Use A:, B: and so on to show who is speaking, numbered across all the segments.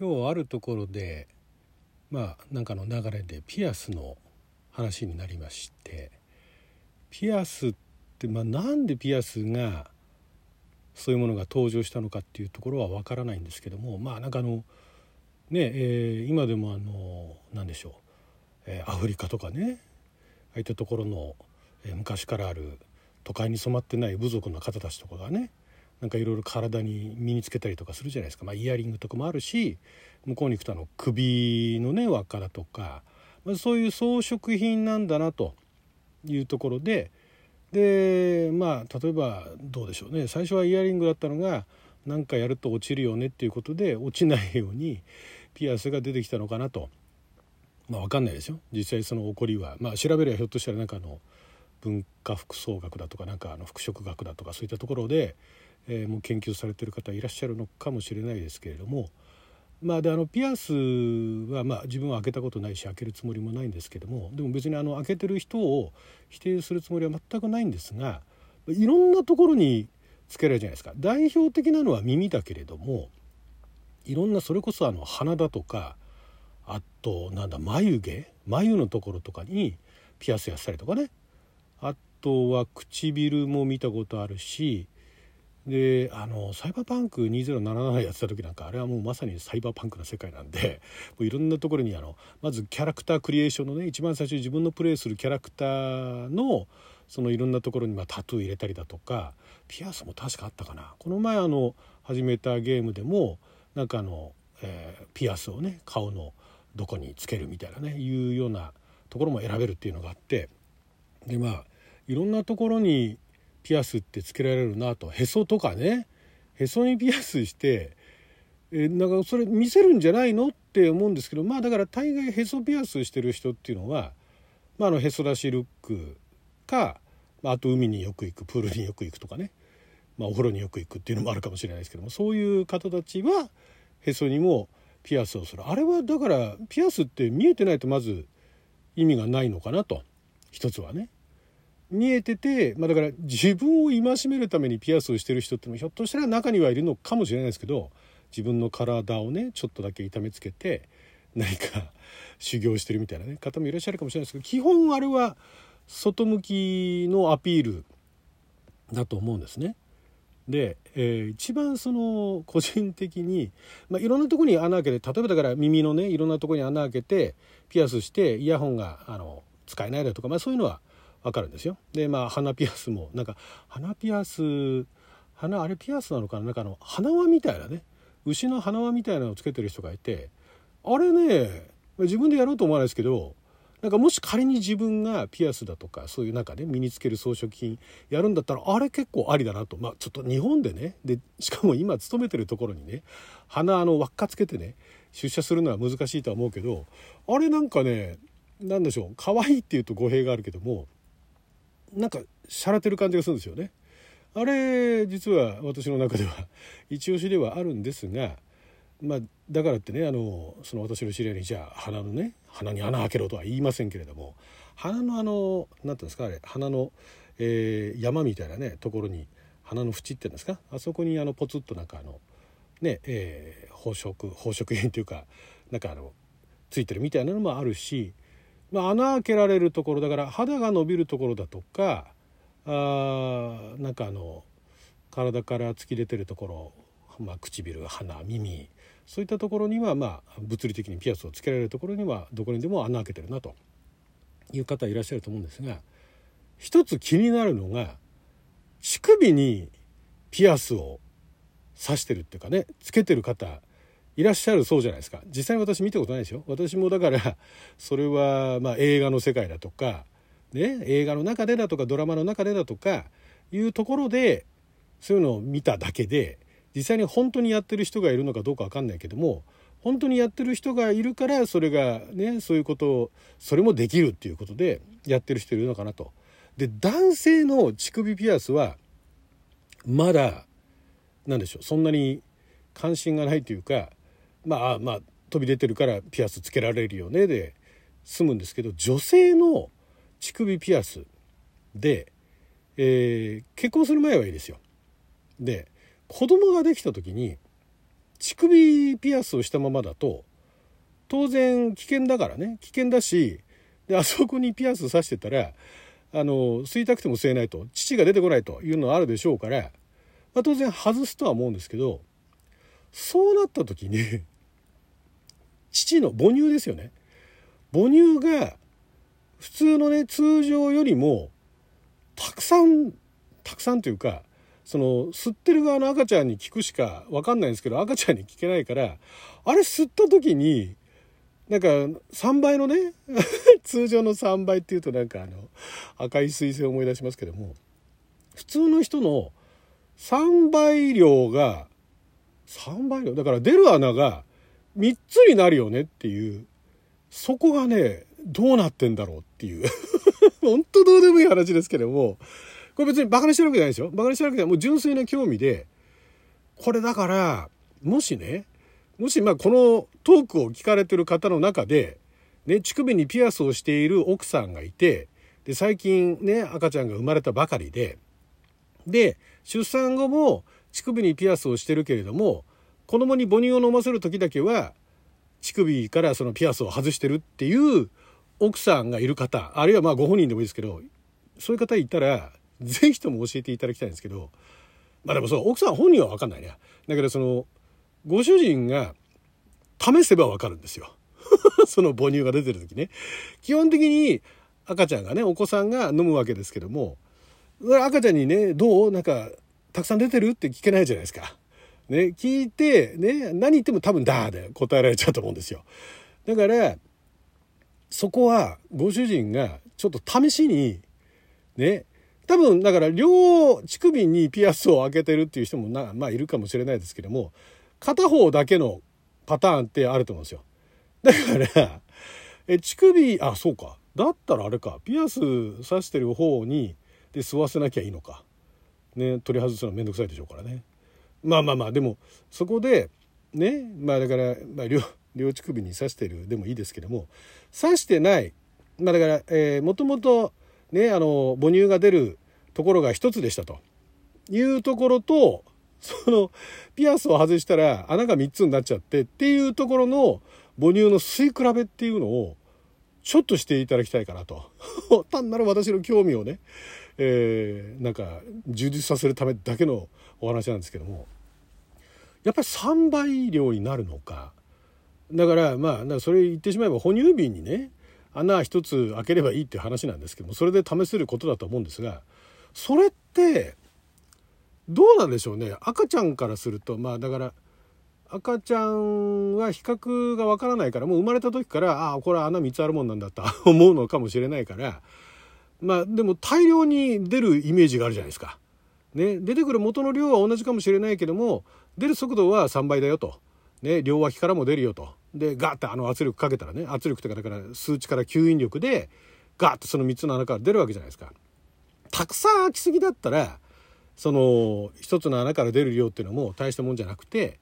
A: 今日あるところでまあなんかの流れでピアスの話になりましてピアスってまあなんでピアスがそういうものが登場したのかっていうところはわからないんですけどもまあなんかあのねえー、今でもあの何でしょう、えー、アフリカとかねああいったところの、えー、昔からある都会に染まってない部族の方たちとかがねなんかいろいろ体に身につけたりとかするじゃないですか、まあ、イヤリングとかもあるし向こうに行くとあの首のね輪っかだとか、まあ、そういう装飾品なんだなというところででまあ例えばどうでしょうね。最初はイヤリングだったのが何かやると落ちるよねっていうことで落ちないようにピアスが出てきたのかなと。まあ、分かんないですよ。実際その起こりは、まあ、調べればひょっとしたらなんかあの文化服装学だとかなんかあの服飾学だとかそういったところでえー、もう研究されてる方いらっしゃるのかもしれないですけれどもまあであのピアスはまあ自分は開けたことないし開けるつもりもないんですけどもでも別にあの開けてる人を否定するつもりは全くないんですがいろんなところにつけられるじゃないですか。代表的なのは耳だけれどもいろんなそれこそあの鼻だとかあとなんだ眉毛？眉のところとかにピアスやったりとかね。とは唇も見たことあるしであのサイバーパンク2077やってた時なんかあれはもうまさにサイバーパンクな世界なんで もういろんなところにあのまずキャラクタークリエーションのね一番最初に自分のプレイするキャラクターのそのいろんなところにまタトゥー入れたりだとかピアスも確かあったかな。この前あの始めたゲームでもなんかあの、えー、ピアスをね顔のどこにつけるみたいなねいうようなところも選べるっていうのがあってでまあいろんなところにピアスってつけられるなと。へそとかね。へそにピアスしてえなんかそれ見せるんじゃないのって思うんですけどまあだから大概へそピアスしてる人っていうのは、まあ、あのへそ出しルックか、まあ、あと海によく行くプールによく行くとかね、まあ、お風呂によく行くっていうのもあるかもしれないですけどもそういう方たちはへそにもピアスをする。あれはだからピアスって見えてないとまず意味がないのかなと。一つはね。見えてて、まあ、だから自分を戒めるためにピアスをしてる人ってもひょっとしたら中にはいるのかもしれないですけど自分の体をねちょっとだけ痛めつけて何か修行してるみたいなね方もいらっしゃるかもしれないですけど基本あれは外向きのアピールだと思うんですね。で、えー、一番その個人的に、まあ、いろんなとこに穴開けて例えばだから耳のねいろんなとこに穴開けてピアスしてイヤホンがあの使えないだとか、まあ、そういうのはわかるんですよ。でまあ鼻ピアスもなんか鼻ピアス鼻あれピアスなのかな？なんかあの鼻輪みたいなね。牛の鼻輪みたいなのをつけてる人がいてあれね自分でやろうと思わないですけどなんかもし仮に自分がピアスだとかそういうなんかね身につける装飾品やるんだったらあれ結構ありだなと。まあちょっと日本でねでしかも今勤めてるところにね鼻あの輪っかつけてね出社するのは難しいとは思うけどあれなんかね何でしょう。可愛いっていうと語弊があるけどもなんかしゃれてる感じがするんですよね。あれ実は私の中では一押しではあるんですが、まあ、だからってねあのその私の知り合いにじゃあ鼻のね鼻に穴開けろとは言いませんけれども鼻のあの何ていうんですかあれ鼻の、えー、山みたいなねところに鼻の縁っていうんですかあそこにあのポツッとなんかあのねえー、宝飾宝飾品というかなんかあのついてるみたいなのもあるしまあ、穴開けられるところだから肌が伸びるところだとかあなんかあの体から突き出てるところ、まあ、唇鼻耳そういったところには、まあ、物理的にピアスをつけられるところにはどこにでも穴開けてるなという方いらっしゃると思うんですが一つ気になるのが乳首にピアスを刺してるっていうかねつけてる方いらっしゃるそうじゃないですか実際私見たことないですよ私もだから それはま映画の世界だとかね映画の中でだとかドラマの中でだとかいうところでそういうのを見ただけで実際に本当にやってる人がいるのかどうか分かんないけども本当にやってる人がいるからそれがねそういうことをそれもできるっていうことでやってる人いるのかなと。で男性の乳首ピアスはまだ何でしょうそんなに関心がないというかまあまあ飛び出てるからピアスつけられるよねで済むんですけど女性の乳首ピアスで、えー、結婚する前はいいですよ。で子供ができた時に乳首ピアスをしたままだと当然危険だからね危険だしであそこにピアス刺してたらあの吸いたくても吸えないと乳が出てこないというのはあるでしょうから、まあ、当然外すとは思うんですけどそうなった時に父の母乳ですよね。母乳が普通のね通常よりもたくさんたくさんというかその吸ってる側の赤ちゃんに聞くしか分かんないんですけど赤ちゃんに聞けないからあれ吸った時になんか3倍のね 通常の3倍っていうとなんかあの赤い彗星を思い出しますけども普通の人の3倍量が3倍量？だから出る穴が3つになるよねっていう。そこがねどうなってんだろうっていう。本当どうでもいい話ですけども。これ別にバカにしてるわけじゃないですよ。バカにしてるわけじゃない。もう純粋な興味でこれだからもしねもしまあこのトークを聞かれてる方の中で、ね、乳首にピアスをしている奥さんがいてで最近ね赤ちゃんが生まれたばかりでで出産後も乳首にピアスをしてるけれども子供に母乳を飲ませる時だけは乳首からそのピアスを外してるっていう奥さんがいる方あるいはまあご本人でもいいですけどそういう方いたら是非とも教えていただきたいんですけどまあでもそう奥さん本人は分かんないね。だけどそのご主人が試せば分かるんですよ。その母乳が出てる時ね。基本的に赤ちゃんがねお子さんが飲むわけですけども赤ちゃんにねどう？なんかたくさん出てる？って聞けないじゃないですか。ね、聞いて、ね、何言っても多分ダーで答えられちゃうと思うんですよ。だから、そこはご主人がちょっと試しに、ね、多分だから両乳首にピアスを開けてるっていう人もな、まあいるかもしれないですけども、片方だけのパターンってあると思うんですよ。だから、え乳首、あ、そうか。だったらあれか、ピアス刺してる方に、で吸わせなきゃいいのか。ね、取り外すのめんどくさいでしょうからね。まあまあまあでもそこでねまあだから、まあ、両両乳首に刺してるでもいいですけども刺してないまあだから、えー、もともとねあの母乳が出るところが一つでしたと。いうところとそのピアスを外したら穴が3つになっちゃってっていうところの母乳の吸い比べっていうのをちょっとしていただきたいかなと。単なる私の興味をね、えー、なんか充実させるためだけのお話なんですけども。やっぱり3倍量になるのか。だからまあそれ言ってしまえば哺乳瓶にね穴一つ開ければいいっていう話なんですけどもそれで試せることだと思うんですがそれってどうなんでしょうね。赤ちゃんからするとまあだから赤ちゃんは比較がわからないからもう生まれた時からああこれは穴3つあるもんなんだと 思うのかもしれないからまあでも大量に出るイメージがあるじゃないですか。ね、出てくる元の量は同じかもしれないけども出る速度は3倍だよと、ね、両脇からも出るよとでガッてあの圧力かけたらね圧力とかだから数値から吸引力でガッとその3つの穴から出るわけじゃないですか。たくさん開きすぎだったらその1つの穴から出る量っていうのも大したもんじゃなくて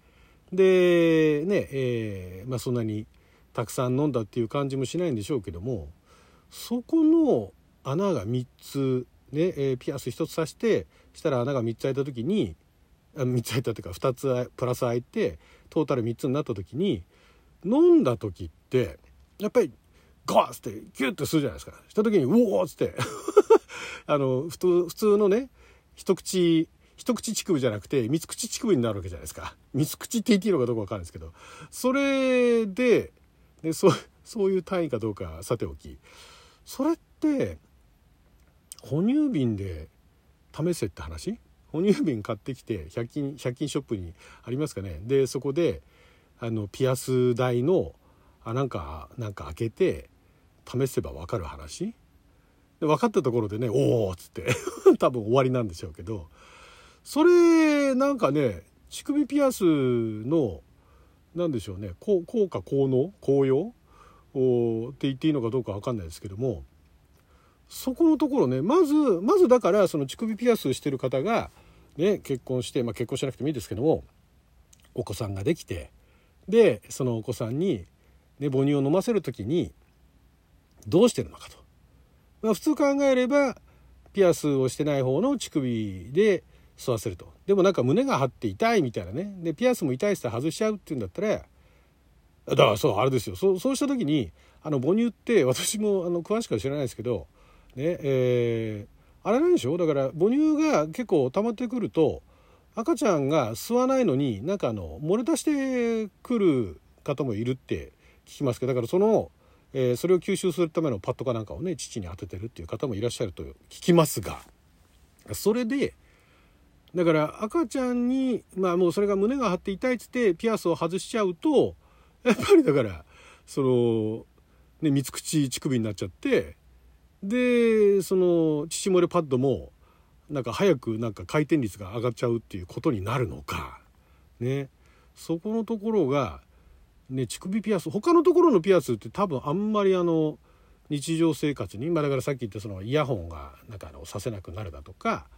A: でねえー、まあそんなにたくさん飲んだっていう感じもしないんでしょうけどもそこの穴が3つね、えー、ピアス1つ刺してしたら穴が3つ開いた時にあ3つ開いたっていうか2つプラス開いてトータル3つになった時に飲んだ時ってやっぱりガーッってキュッてするじゃないですかした時に「うおー!」っつって あの普通のね一口一口乳首じゃなくて三口乳首になるわけじゃないですか。三口って言っていいのかどうか分かるんですけど。それででそそういう単位かどうかさておき。それって哺乳瓶で試せって話？哺乳瓶買ってきて100均百均ショップにありますかね。でそこであのピアス台のあなんかなんか開けて試せば分かる話？で分かったところでね「おお!」っつって。多分終わりなんでしょうけど。それなんかね乳首ピアスの何でしょうね効果効能効用って言っていいのかどうか分かんないですけどもそこのところねまずまずだからその乳首ピアスしてる方が、ね、結婚して、まあ、結婚しなくてもいいですけどもお子さんができてでそのお子さんに、ね、母乳を飲ませる時にどうしてるのかと。まあ、普通考えればピアスをしてない方の乳首で吸わせると。でもなんか胸が張って痛いみたいなね。でピアスも痛いって外しちゃうっていうんだったらだからそうあれですよ。そうそうした時にあの母乳って私もあの詳しくは知らないですけどねえー、あれなんでしょ？うだから母乳が結構溜まってくると赤ちゃんが吸わないのになんかあの漏れ出してくる方もいるって聞きますけどだからその、えー、それを吸収するためのパッドかなんかをね父に当ててるっていう方もいらっしゃると聞きますがそれでだから赤ちゃんにまあもうそれが胸が張って痛いっつってピアスを外しちゃうとやっぱりだからその、ね、三口乳首になっちゃってでその乳漏れパッドもなんか早くなんか回転率が上がっちゃうっていうことになるのか。ね。そこのところがね乳首ピアス他のところのピアスって多分あんまりあの日常生活に、まあ、だからさっき言ったそのイヤホンがなんかあのさせなくなるだとか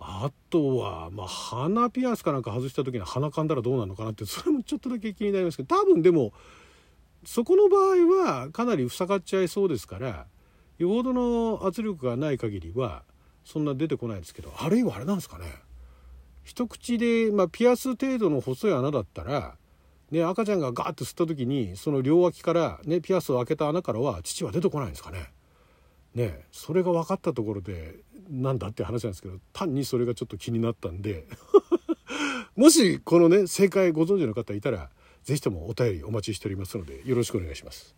A: あとはまあ鼻ピアスかなんか外した時に鼻かんだらどうなのかなってそれもちょっとだけ気になりますけど多分でもそこの場合はかなり塞がっちゃいそうですからよほどの圧力がない限りはそんな出てこないですけどあるいはあれなんですかね一口で、まあ、ピアス程度の細い穴だったら、ね、赤ちゃんがガーッと吸った時にその両脇から、ね、ピアスを開けた穴からは父は出てこないんですかね。ねそれが分かったところでなんだって話なんですけど単にそれがちょっと気になったんで もしこのね正解ご存知の方いたら是非ともお便りお待ちしておりますのでよろしくお願いします。